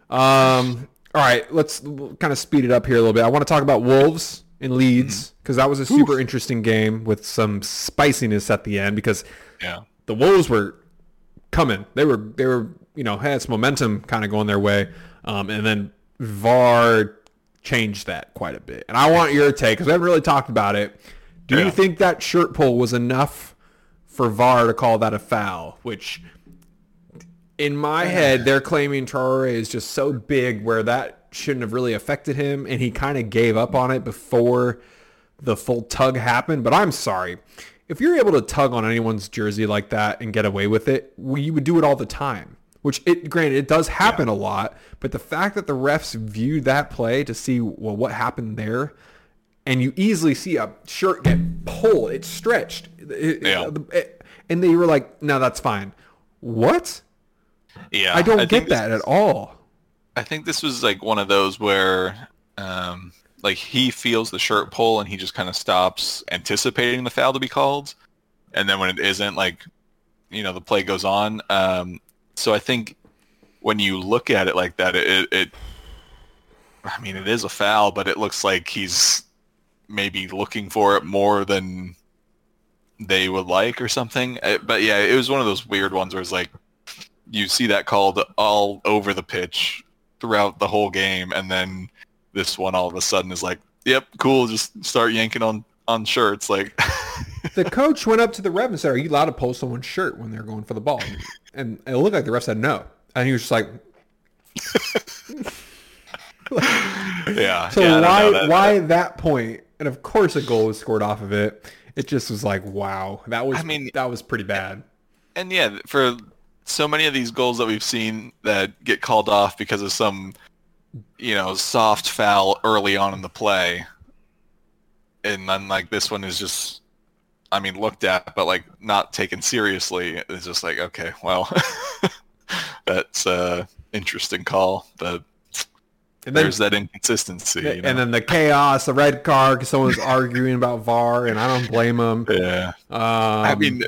Um, all right, let's kind of speed it up here a little bit. I want to talk about Wolves and Leeds Mm-hmm. because that was a super interesting game with some spiciness at the end because Yeah. the Wolves were coming. They were they were you know had some momentum kind of going their way, um, and then VAR changed that quite a bit. And I want your take because we haven't really talked about it. Do you think that shirt pull was enough for VAR to call that a foul? Which in my head, they're claiming Traore is just so big where that shouldn't have really affected him, and he kind of gave up on it before the full tug happened. But I'm sorry. If you're able to tug on anyone's jersey like that and get away with it, well, you would do it all the time. Which, it granted, it does happen a lot. But the fact that the refs viewed that play to see well what happened there, and you easily see a shirt get pulled, it's stretched, It- Yeah. it- and they were like, "No, that's fine." What? Yeah. I don't think get that at all. I think this was like one of those where, um, like he feels the shirt pull and he just kind of stops anticipating the foul to be called, and then when it isn't, like, you know, the play goes on. Um, so I think when you look at it like that, it, it, I mean, it is a foul, but it looks like he's maybe looking for it more than they would like or something. Uh, But yeah, it was one of those weird ones where it's like you see that called all over the pitch throughout the whole game, and then this one all of a sudden is like, "Yep, cool, just start yanking on on shirts." Like, the coach went up to the ref and said, "Are you allowed to pull someone's shirt when they're going for the ball?" And it looked like the ref said no, and he was just like, yeah. "So yeah, why know, that- why that point?" And of course, a goal was scored off of it. It just was like, wow, that was I mean- that was pretty bad. And yeah, for so many of these goals that we've seen that get called off because of some, you know, soft foul early on in the play, and then like this one is just, I mean, looked at but like not taken seriously. It's just like, okay, well, that's a interesting call, but And then there's that inconsistency. you know? and then the chaos, the red card, because someone was arguing about VAR, and I don't blame them. yeah. Um, I mean,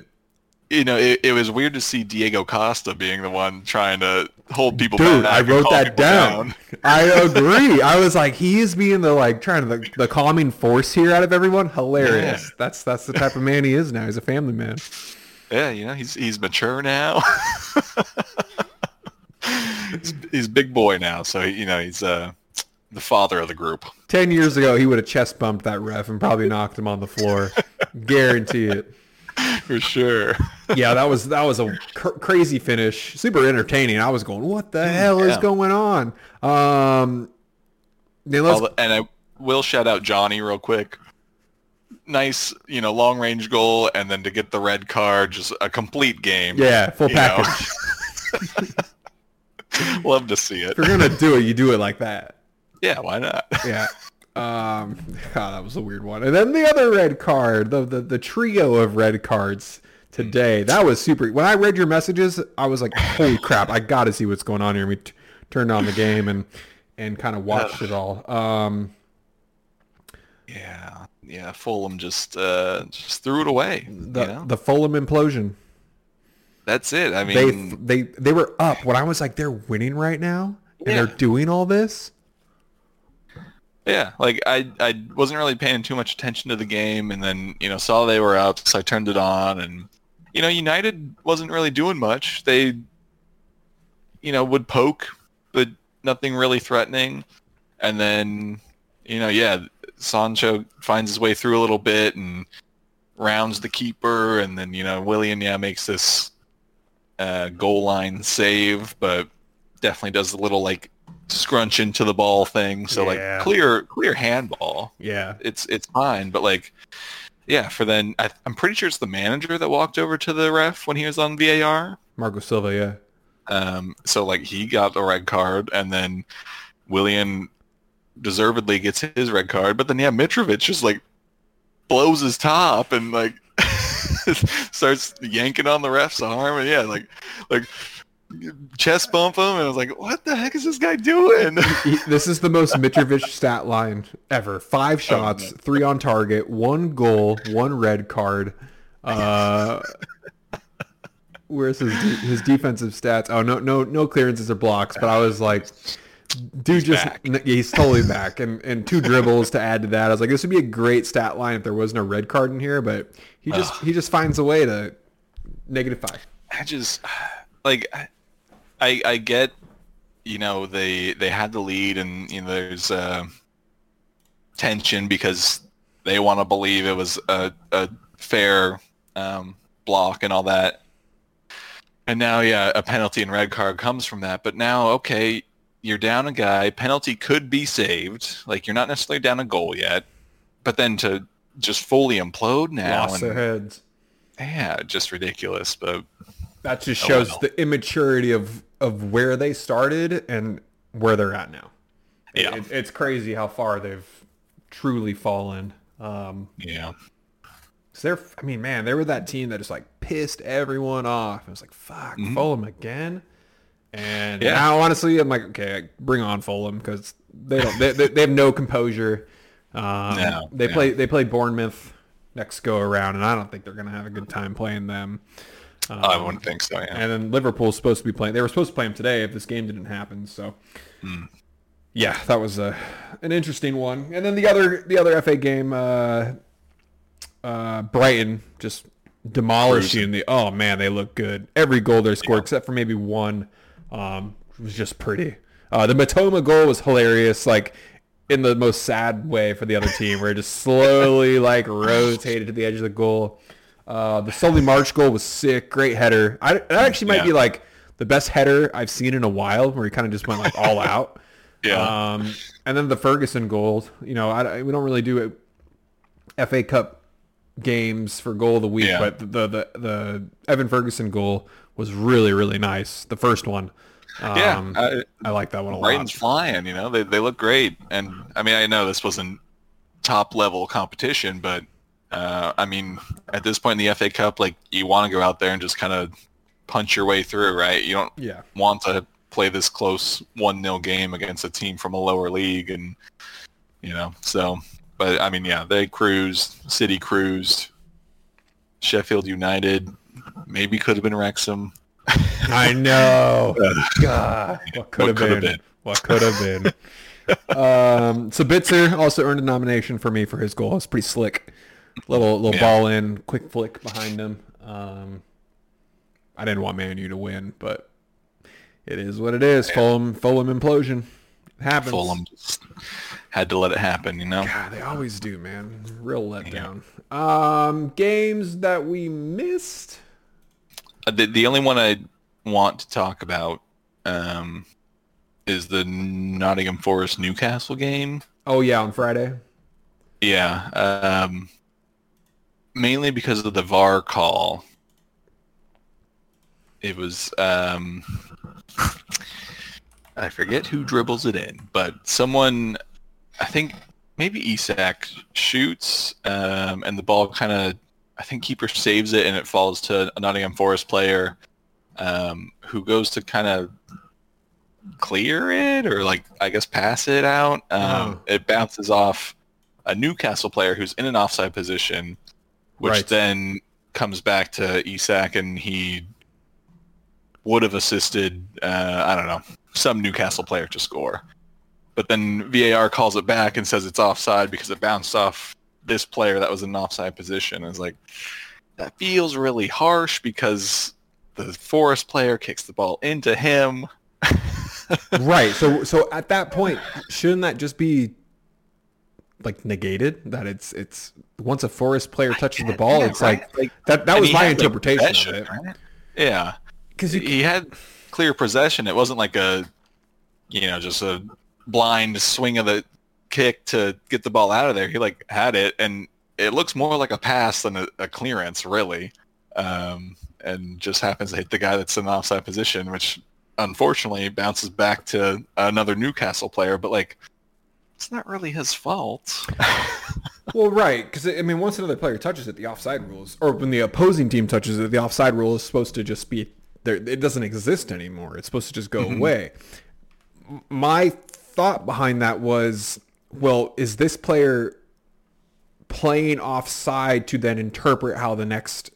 you know, it, it was weird to see Diego Costa being the one trying to hold people Dude, back. I wrote that people down. I agree. I was like, he is being the like trying to the, the calming force here out of everyone. Hilarious. Yeah. That's that's the type of man he is now. He's a family man. Yeah, you know, he's he's mature now. he's, he's big boy now, so you know he's uh the father of the group. Ten years ago, he would have chest bumped that ref and probably knocked him on the floor. Guarantee it. For sure. Yeah, that was that was a cr- crazy finish. Super entertaining. I was going, what the hell is going on? Um, the- and I will shout out Johnny real quick. Nice, you know, long range goal, and then to get the red card, just a complete game. yeah, full package. Love to see it. If you're gonna do it, you do it like that. Yeah, why not? Yeah. Um, God, that was a weird one. And then the other red card, the, the the trio of red cards today. That was super. When I read your messages, I was like, "Holy crap! I got to see what's going on here." We t- turned on the game and and kind of watched it all. Um, Yeah, yeah. Fulham just uh, just threw it away. the you know? the Fulham implosion. That's it. I mean, They they they were up when I was like, "They're winning right now," and Yeah. they're doing all this. yeah. Like I I wasn't really paying too much attention to the game, and then you know saw they were up, so I turned it on, and you know United wasn't really doing much. They you know would poke, but nothing really threatening, and then you know yeah, Sancho finds his way through a little bit and rounds the keeper, and then you know Willian yeah makes this uh, goal line save, but definitely does a little like scrunch into the ball thing. So Yeah. like clear clear handball. Yeah, It's it's fine, but like yeah, for then I, I'm pretty sure it's the manager that walked over to the ref when he was on VAR. Marco Silva. Yeah, Um, so like he got the red card, and then Willian deservedly gets his red card, but then yeah, Mitrovic just like blows his top and like starts yanking on the ref's arm, and yeah, like like chest bump him, and I was like, what the heck is this guy doing? This is the most Mitrovic stat line ever. five shots, three on target, one goal, one red card. Uh, where's his de- his defensive stats? Oh no no no clearances or blocks. But I was like, dude, just back. he's totally back, and and two dribbles to add to that. I was like, this would be a great stat line if there wasn't a red card in here. But he just he just finds a way to negative five. I just like I I get you know they they had the lead and you know there's uh, tension because they want to believe it was a, a fair um, block and all that. And now yeah, a penalty and red card comes from that. But now okay, you're down a guy, penalty could be saved. Like you're not necessarily down a goal yet. But then to just fully implode now Lost and their heads. yeah, just ridiculous. But That just Oh, shows well. the immaturity of of where they started and where they're at now. Yeah. It- it's crazy how far they've truly fallen. Um, yeah. 'cause they're, I mean, man, they were that team that just like pissed everyone off. It was like, fuck, Fulham again. And. Yeah. now, honestly, I'm like, okay, bring on Fulham because they don't, they, they, they have no composure. Um, No, they yeah. play, they play Bournemouth next go around, and I don't think they're gonna have a good time playing them. I wouldn't think so. Yeah. And then Liverpool's supposed to be playing. They were supposed to play them today if this game didn't happen. So, yeah, that was a an interesting one. And then the other the other FA game, uh, uh, Brighton just demolishing the. Oh man, they look good. Every goal they scored, except for maybe one, um, was just pretty. Uh, the Mitoma goal was hilarious, like in the most sad way for the other team, where it just slowly like rotated to the edge of the goal. Uh, the Solly March goal was sick, great header. I, that actually might Yeah. be like the best header I've seen in a while, where he kind of just went like all out. Yeah. Um, and then the Ferguson goal, you know, I, we don't really do it, FA Cup games for goal of the week, Yeah. but the, the the Evan Ferguson goal was really really nice. The first one, um, yeah. I, I like that one a Brighton's lot. flying, you know. They they look great, and I mean, I know this wasn't top level competition, but uh, I mean, at this point in the FA Cup, like you want to go out there and just kind of punch your way through, right? You don't Yeah, want to play this close one 0 game against a team from a lower league, and you know, so. But I mean, yeah, they cruised. City cruised. Sheffield United maybe could have been Wrexham. I know. God, what could have been? been. What could have been? um, Sabitzer also earned a nomination for me for his goal. It's pretty slick. Little little Yeah. ball in, quick flick behind him. Um, I didn't want Man U to win, but it is what it is. Fulham Fulham implosion. It happens. Fulham just had to let it happen, you know. God, they always do, man. Real letdown. Um, games that we missed. The, the only one I want to talk about um, is the Nottingham Forest Newcastle game. Oh yeah, on Friday. Yeah, um, mainly because of the VAR call. It was um, I forget who dribbles it in, but someone, I think maybe Isak shoots, um, and the ball kind of, I think keeper saves it, and it falls to a Nottingham Forest player, um, who goes to kind of clear it or like I guess pass it out. Um, Oh. It bounces off a Newcastle player who's in an offside position, which Right. then comes back to Isak, and he would have assisted. Uh, I don't know some Newcastle player to score, but then VAR calls it back and says it's offside because it bounced off this player that was in an offside position. It's like that feels really harsh because the Forest player kicks the ball into him. right. So so at that point, shouldn't that just be like negated? That it's it's once a Forest player touches the ball, Yeah, it's right? like, Like, that. That was my interpretation of it. right? Yeah, Because he had clear possession. It wasn't like a, you know, just a blind swing of the kick to get the ball out of there. He like had it, and it looks more like a pass than a, a clearance, really. Um, and just happens to hit the guy that's in the offside position, which unfortunately bounces back to another Newcastle player. But like, it's not really his fault. Well, right, because I mean, once another player touches it, the offside rules, or when the opposing team touches it, the offside rule is supposed to just be there. It doesn't exist anymore. It's supposed to just go away. My thought behind that was, well, is this player playing offside to then interpret how the next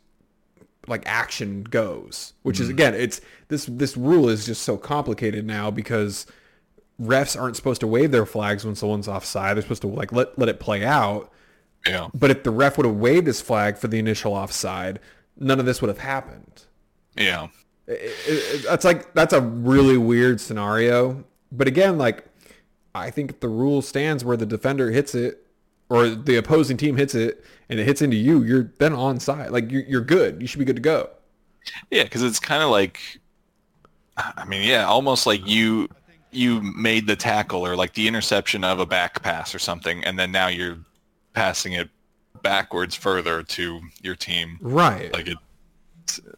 like action goes? Which is mm-hmm. again, it's this this rule is just so complicated now because refs aren't supposed to wave their flags when someone's offside. They're supposed to like let let it play out. yeah. But if the ref would have waved his flag for the initial offside, none of this would have happened. Yeah. It, it, it- that's like that's a really weird scenario. But again, like I think if the rule stands where the defender hits it or the opposing team hits it and it hits into you, you're then onside. Like you're, you're good. You should be good to go. Yeah, because it's kind of like, I mean, yeah, almost like you you made the tackle or like the interception of a back pass or something, and then now you're passing it backwards further to your team. Right. Like it.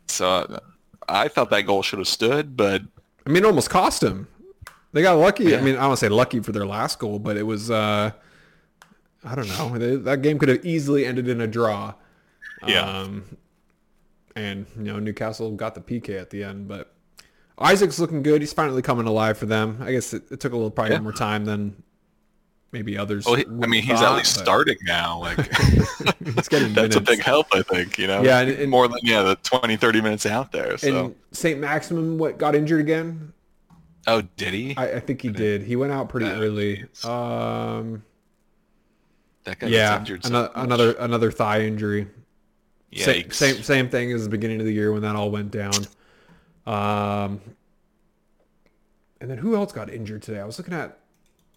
So I thought that goal should have stood, but I mean, it almost cost him. They got lucky. I mean, I don't say lucky for their last goal, but it was, uh, I don't know. They, that game could have easily ended in a draw. Yeah. Um, and, you know, Newcastle got the PK at the end, but Isak's looking good. He's finally coming alive for them. I guess it, it took a little probably Yeah. more time than maybe others. well, he, I mean, he's at least but starting now. Like He's getting that's a big help, I think. You know, Yeah, and- and- more than yeah, the 20, 30 minutes out there. So, And St. Maximin, what, got injured again? Oh, did he? I, I think he did. He went out pretty early. Um, that guy yeah, injured. another, so another another thigh injury. Same, Yikes. same same thing as the beginning of the year when that all went down. Um, and then who else got injured today? I was looking at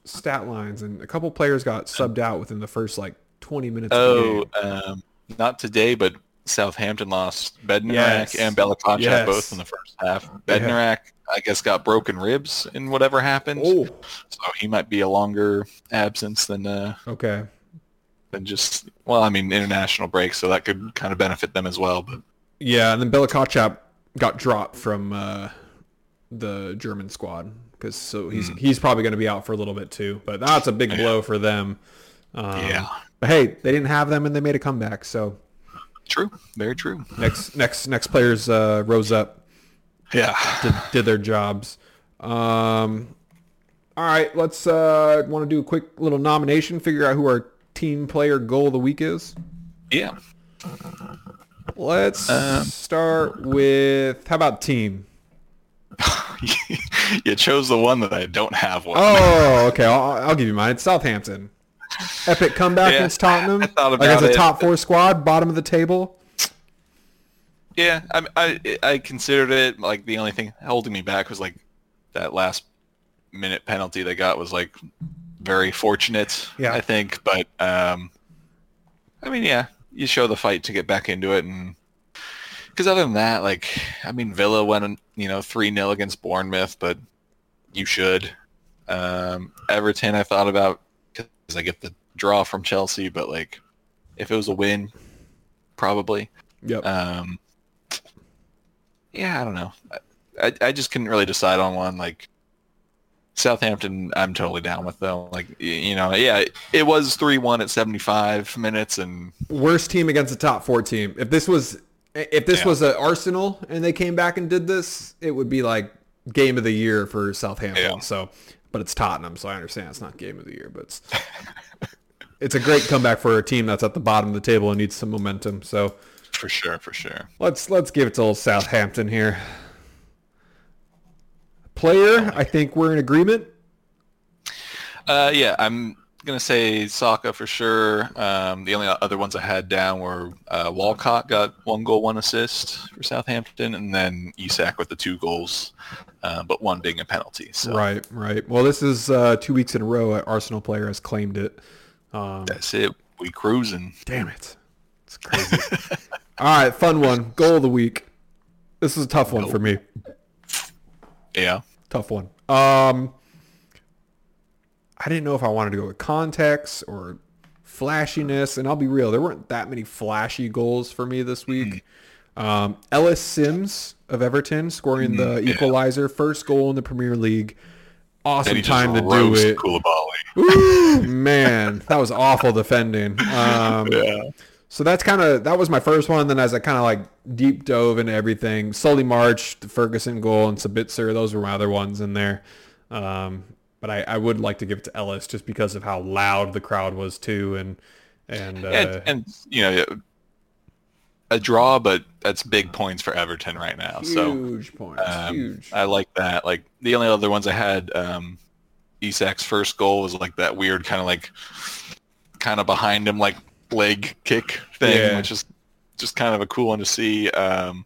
stat lines, and a couple players got subbed out within the first like 20 minutes. of the Oh, game. um, not today, but Southampton lost Bednarek Yes. and Bella-Kotchap Yes. both in the first half. Yeah. Bednarek, I guess, got broken ribs in whatever happened, Oh, so he might be a longer absence than uh, okay. than just well, I mean, international break, so that could kind of benefit them as well. But Yeah, and then Bella-Kotchap got dropped from uh, the German squad because so he's he's probably going to be out for a little bit too. But that's a big blow for them. Um, yeah, But hey, they didn't have them and they made a comeback. So true, very true. next next next players uh, rose up, Yeah, did, did their jobs. Um, all right, let's uh, want to do a quick little nomination. Figure out who our team player goal of the week is. yeah. Let's Um, start with how about team? you chose the one that I don't have one. Oh, okay. I'll, I'll give you mine. It's Southampton. Epic comeback Yeah, against Tottenham. I thought about against a it. top four squad, bottom of the table. Yeah, I, I I considered it like the only thing holding me back was like that last minute penalty they got was like very fortunate. Yeah. I think, but um, I mean, yeah, you show the fight to get back into it, and because other than that, like, I mean, Villa went you know three 0 against Bournemouth, but you should. Um, Everton, I thought about because I get the draw from Chelsea, but like, if it was a win, probably. Yep. Um, yeah, I don't know. I, I, just couldn't really decide on one. Like Southampton, I'm totally down with though. Like you know, yeah, it, it was three one at 75 minutes, and Worst team against a top four team. If this was if this Yeah. was an Arsenal and they came back and did this, it would be like game of the year for Southampton. Yeah. So, but it's Tottenham, so I understand it's not game of the year, but it's, it's a great comeback for a team that's at the bottom of the table and needs some momentum. So for sure, for sure. let's let's give it to old Southampton here. Player, I think we're in agreement. Uh, yeah, I'm gonna say Saka for sure. Um, the only other ones I had down were uh, Walcott got one goal, one assist for Southampton, and then Isak with the two goals, uh, but one being a penalty. So Right, right. Well, this is uh, two weeks in a row. An Arsenal player has claimed it. Um, that's it. We cruising. damn it, it's crazy. All right, fun one. Goal of the week. This is a tough one for me. Yeah. Tough one. Um, I didn't know if I wanted to go with context or flashiness, and I'll be real. There weren't that many flashy goals for me this week. Um, Ellis Sims of Everton scoring the equalizer, first goal in the Premier League. Awesome time to do it. Koulibaly. Ooh, man, that was awful defending. Um, Yeah. so that's kind of that was my first one. Then as I kind of like deep dove into everything, Solly March, the Ferguson goal and Sabitzer. Those were my other ones in there. Um, but I, I would like to give it to Ellis just because of how loud the crowd was too, and and, uh, and, and you know, a draw, but that's big points for Everton right now. So huge points, um, huge. I like that. Like the only other ones I had, um, Isak's first goal was like that weird kind of like, kind of behind him like leg kick thing, Yeah. which is just kind of a cool one to see. Um,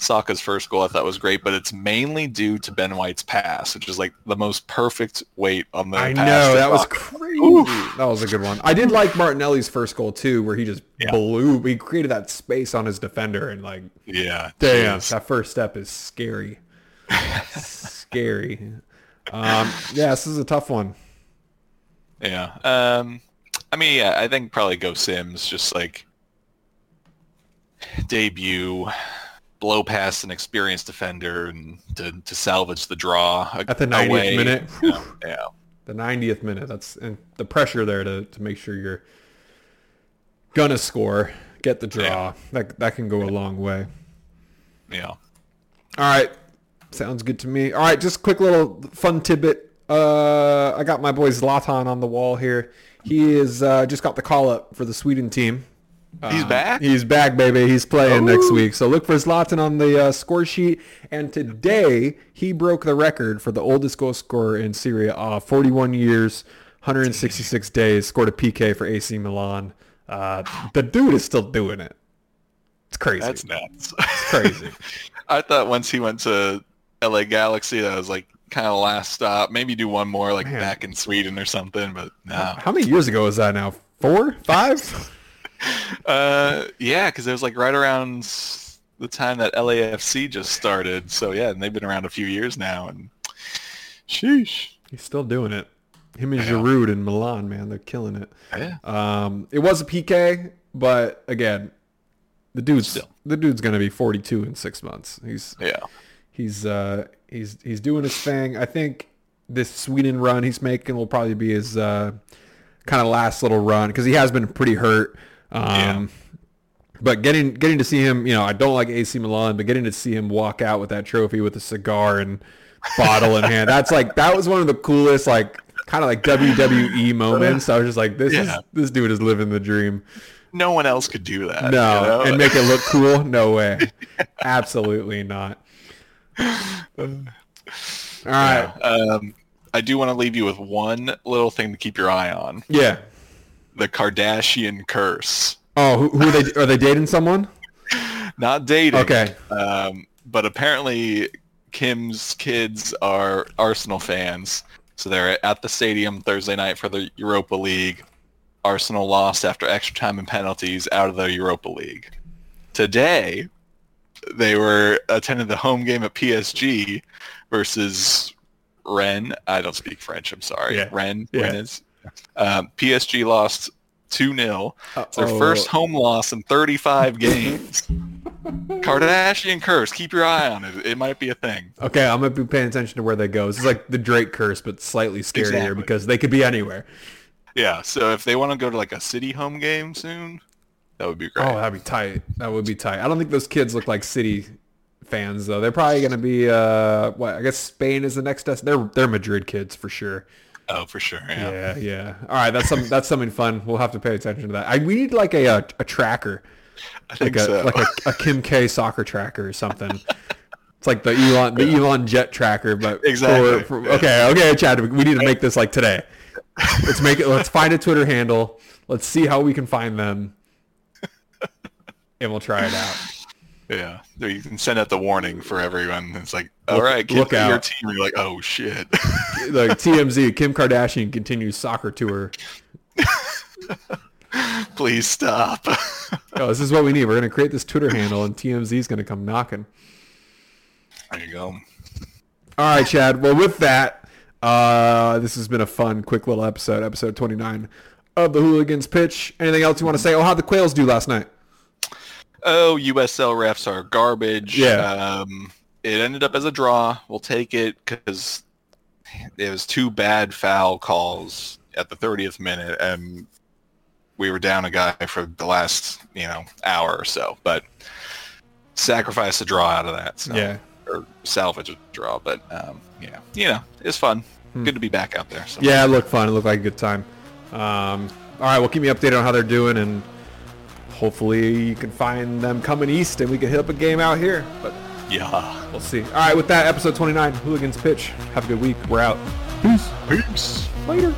Saka's first goal I thought was great, but it's mainly due to Ben White's pass, which is like the most perfect weight on the. I know that was crazy. Oof. That was a good one. I did like Martinelli's first goal too, where he just Yeah. blew. He created that space on his defender, and like Yeah. Damn, jeez. that first step is scary. scary. Um, yeah, this is a tough one. Yeah. Um, I mean, yeah, I think probably go Sims. Just like debut, blow past an experienced defender, and to, to salvage the draw a- At the 90th away. minute. Yeah, yeah, The 90th minute. That's and the pressure there to, to make sure you're gonna score, get the draw. Yeah. That that can go a long way. yeah. All right. Sounds good to me. All right, just quick little fun tidbit. Uh, I got my boy Zlatan on the wall here. He is uh, just got the call up for the Sweden team. He's Um, back. He's back, baby. He's playing next week. So look for Zlatan on the uh, score sheet. And today he broke the record for the oldest goal scorer in Serie A. Uh, 41 years, 166 days. Scored a PK for AC Milan. Uh, the dude is still doing it. It's crazy. That's nuts. It's crazy. I thought once he went to LA Galaxy, that was like kind of last stop. Maybe do one more like Man. back in Sweden or something. But no. How many years ago was that now? Four? Five? Uh, yeah, because it was like right around the time that LAFC just started. So yeah, and they've been around a few years now. And sheesh. He's still doing it. Him and. Giroud in Milan, man, they're killing it. Yeah. Um, it was a PK, but again, the dude's Still. the dude's gonna be 42 in six months. He's Yeah. he's uh, he's he's doing his thing. I think this Sweden run he's making will probably be his uh, kind of last little run because he has been pretty hurt. Um, Yeah. But getting getting to see him, you know, I don't like AC Milan, but getting to see him walk out with that trophy with a cigar and bottle in hand, that's like that was one of the coolest, like kind of like WWE moments. I was just like, this is this dude is living the dream. No one else could do that. No, you know? and make it look cool? No way. Absolutely not. All right. Um, I do want to leave you with one little thing to keep your eye on: Yeah. The Kardashian curse. Oh, who, who are they? Are they dating someone? Not dating. Okay. Um, but apparently, Kim's kids are Arsenal fans, so they're at the stadium Thursday night for the Europa League. Arsenal lost after extra time and penalties out of the Europa League. Today, they were attending the home game at PSG versus Rennes. I don't speak French. I'm sorry. Yeah. Rennes. Yeah. Rennes. Um, PSG lost 2-0. Their first home loss in 35 games. Kardashian curse. Keep your eye on it. It might be a thing. Okay, I'm gonna be paying attention to where they go. It's like the Drake curse, but slightly scarier Exactly. because they could be anywhere. Yeah. So if they want to go to like a city home game soon, that would be great. Oh, that'd be tight. That would be tight. I don't think those kids look like City fans though. They're probably gonna be uh, what? I guess Spain is the next test. They're they're Madrid kids for sure. Oh, for sure. Yeah. Yeah, yeah. All right, that's some that's something fun. We'll have to pay attention to that. I, we need like a a, a tracker, I think like a so. like a, a Kim K soccer tracker or something. It's like the Elon the Elon Jet tracker, but for- Exactly. for- okay, okay, Chad. We need to make this like today. Let's make it. Let's find a Twitter handle. Let's see how we can find them, and we'll try it out. Yeah. You can send out the warning for everyone. It's like, all right, kids look at your team. You're like, oh shit. Like TMZ, Kim Kardashian continues soccer tour. Please stop. Oh, this is what we need. We're gonna create this Twitter handle, and TMZ is gonna come knocking. there you go. All right, Chad. Well, with that, uh, this has been a fun, quick little episode, episode 29 of the Hooligans Pitch. Anything else you want to say? Oh, how'd the Quails do last night? Oh, USL refs are garbage. Yeah. Um, it ended up as a draw. We'll take it because it was two bad foul calls at the 30th minute, and we were down a guy for the last, you know, hour or so. But sacrifice a draw out of that. So, Yeah. Or salvage a draw. But, um, yeah, you know, it's fun. Good to be back out there. So. Hmm. Yeah, it looked fun. It looked like a good time. Um, all right, well, keep me updated on how they're doing, and hopefully you can find them coming east, and we can hit up a game out here. But Yeah. we'll see. All right, with that, episode 29, Hooligans Pitch. Have a good week. We're out. Peace. Peace. Later.